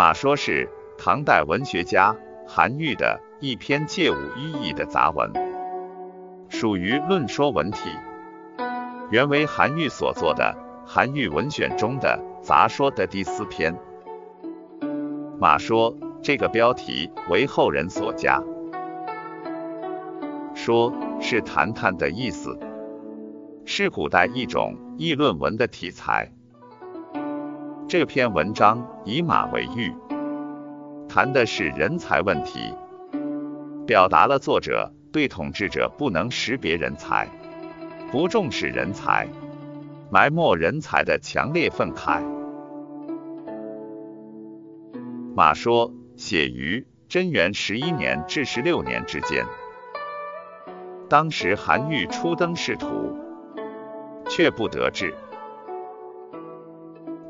马说是唐代文学家韩愈的一篇借物寓意的杂文，属于论说文体，原为韩愈所作的《韩愈文选》中的杂说的第四篇。马说这个标题为后人所加，说是谈谈的意思，是古代一种议论文的题材。这篇文章以马为喻，谈的是人才问题，表达了作者对统治者不能识别人才、不重视人才、埋没人才的强烈愤慨。马说写于贞元十一年至十六年之间，当时韩愈初登仕途，却不得志。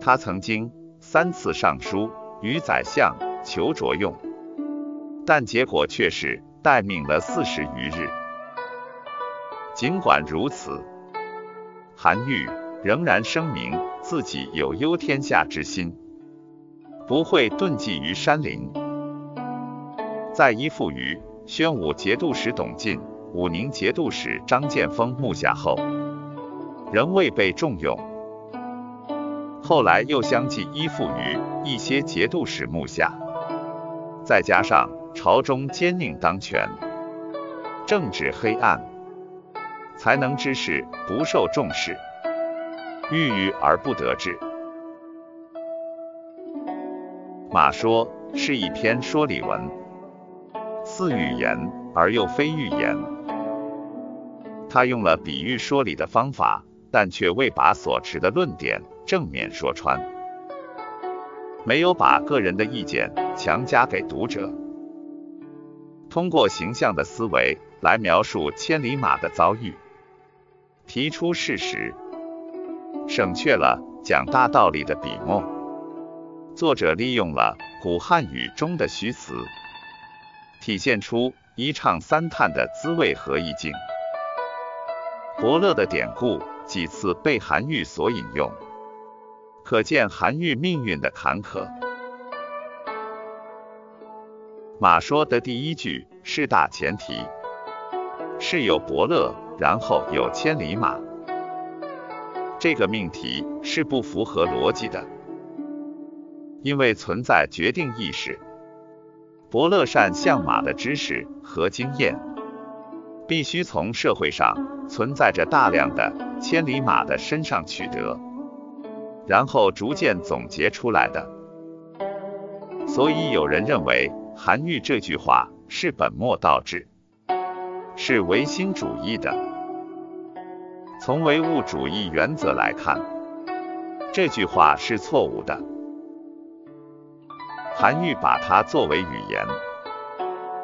他曾经三次上书与宰相求着用，但结果却是待命了四十余日。尽管如此，韩愈仍然声明自己有忧天下之心，不会遁迹于山林。在依附于宣武节度使董进、武宁节度使张建峰幕下后，仍未被重用。后来又相继依附于一些节度使幕下，再加上朝中奸佞当权，政治黑暗，才能之士不受重视，郁郁而不得志。马说是一篇说理文，似寓言而又非寓言。他用了比喻说理的方法，但却未把所持的论点。正面说穿，没有把个人的意见强加给读者，通过形象的思维来描述千里马的遭遇，提出事实，省却了讲大道理的笔墨。作者利用了古汉语中的虚词，体现出一唱三叹的滋味和意境。伯乐的典故几次被韩愈所引用。可见韩愈命运的坎坷。马说的第一句是大前提，是有伯乐，然后有千里马。这个命题是不符合逻辑的，因为存在决定意识。伯乐善相马的知识和经验，必须从社会上存在着大量的千里马的身上取得。然后逐渐总结出来的，所以有人认为韩愈这句话是本末倒置，是唯心主义的。从唯物主义原则来看，这句话是错误的。韩愈把它作为语言，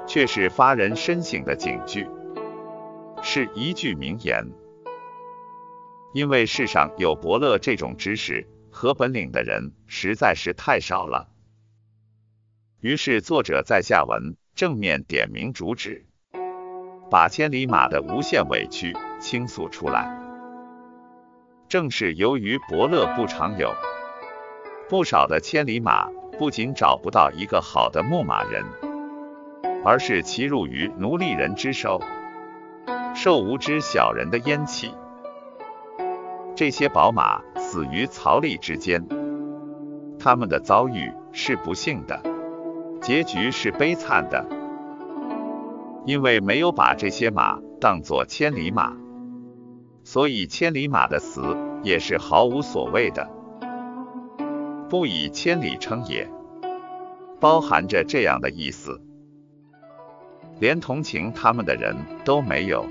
却是发人深省的警句，是一句名言。因为世上有伯乐这种知识。和本领的人实在是太少了，于是作者在下文正面点明主旨，把千里马的无限委屈倾诉出来。正是由于伯乐不常有，不少的千里马不仅找不到一个好的牧马人，而是骑入于奴隶人之手，受无知小人的烟气。这些宝马。死于曹吏之间，他们的遭遇是不幸的，结局是悲惨的，因为没有把这些马当作千里马，所以千里马的死也是毫无所谓的。不以千里称也，包含着这样的意思，连同情他们的人都没有，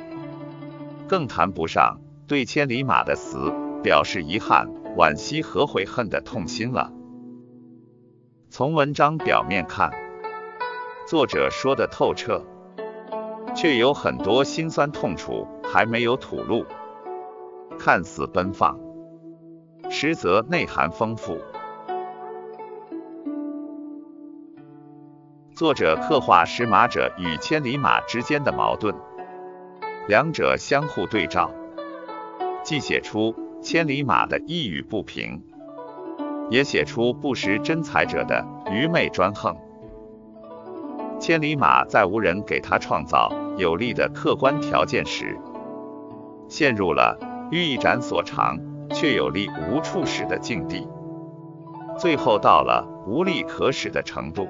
更谈不上对千里马的死。表示遗憾、惋惜和悔恨的痛心了。从文章表面看，作者说的透彻，却有很多辛酸痛楚还没有吐露。看似奔放，实则内涵丰富。作者刻画识马者与千里马之间的矛盾，两者相互对照，既写出。千里马的一语不平，也写出不识真才者的愚昧专横。千里马在无人给他创造有利的客观条件时，陷入了欲一展所长却有力无处使的境地，最后到了无力可使的程度，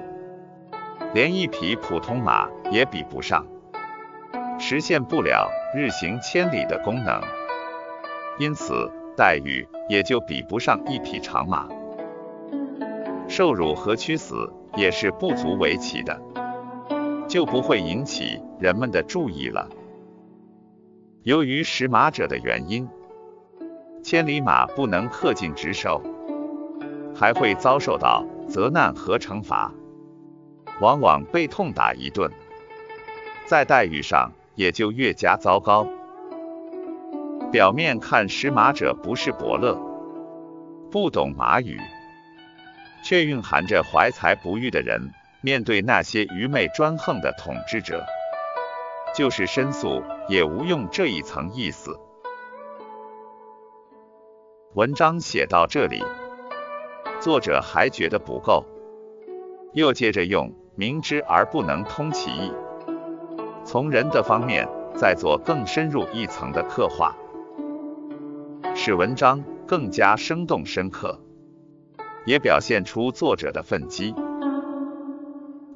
连一匹普通马也比不上，实现不了日行千里的功能，因此待遇也就比不上一匹长马。受辱和屈死也是不足为奇的，就不会引起人们的注意了。由于识马者的原因，千里马不能恪尽职守，还会遭受到责难和惩罚，往往被痛打一顿，在待遇上也就越加糟糕。表面看识马者不是伯乐，不懂马语。却蕴含着怀才不遇的人，面对那些愚昧专横的统治者，就是申诉也无用这一层意思。文章写到这里，作者还觉得不够，又接着用明知而不能通其意，从人的方面再做更深入一层的刻画，使文章更加生动深刻。也表现出作者的愤激。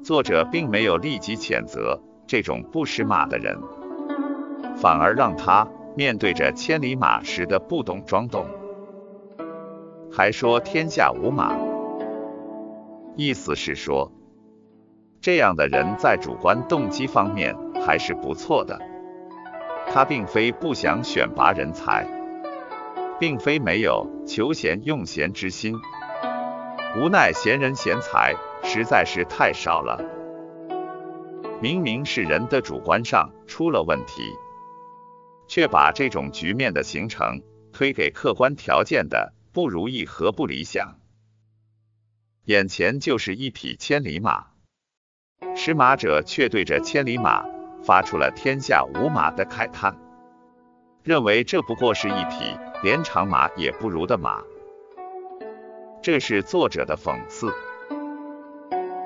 作者并没有立即谴责这种不识马的人，反而让他面对着千里马时的不懂装懂，还说天下无马，意思是说，这样的人在主观动机方面还是不错的。他并非不想选拔人才，并非没有求贤用贤之心。无奈贤人贤才实在是太少了，明明是人的主观上出了问题，却把这种局面的形成推给客观条件的不如意和不理想。眼前就是一匹千里马，识马者却对着千里马发出了天下无马的慨叹，认为这不过是一匹连长马也不如的马。这是作者的讽刺。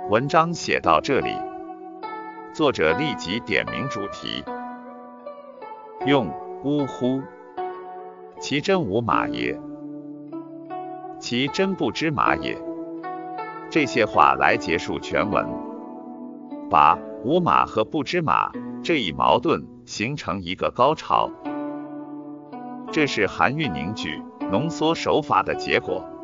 文章写到这里，作者立即点明主题，用“呜呼，其真无马也，其真不知马也”这些话来结束全文，把无马和不知马这一矛盾形成一个高潮。这是含韵凝聚、浓缩手法的结果。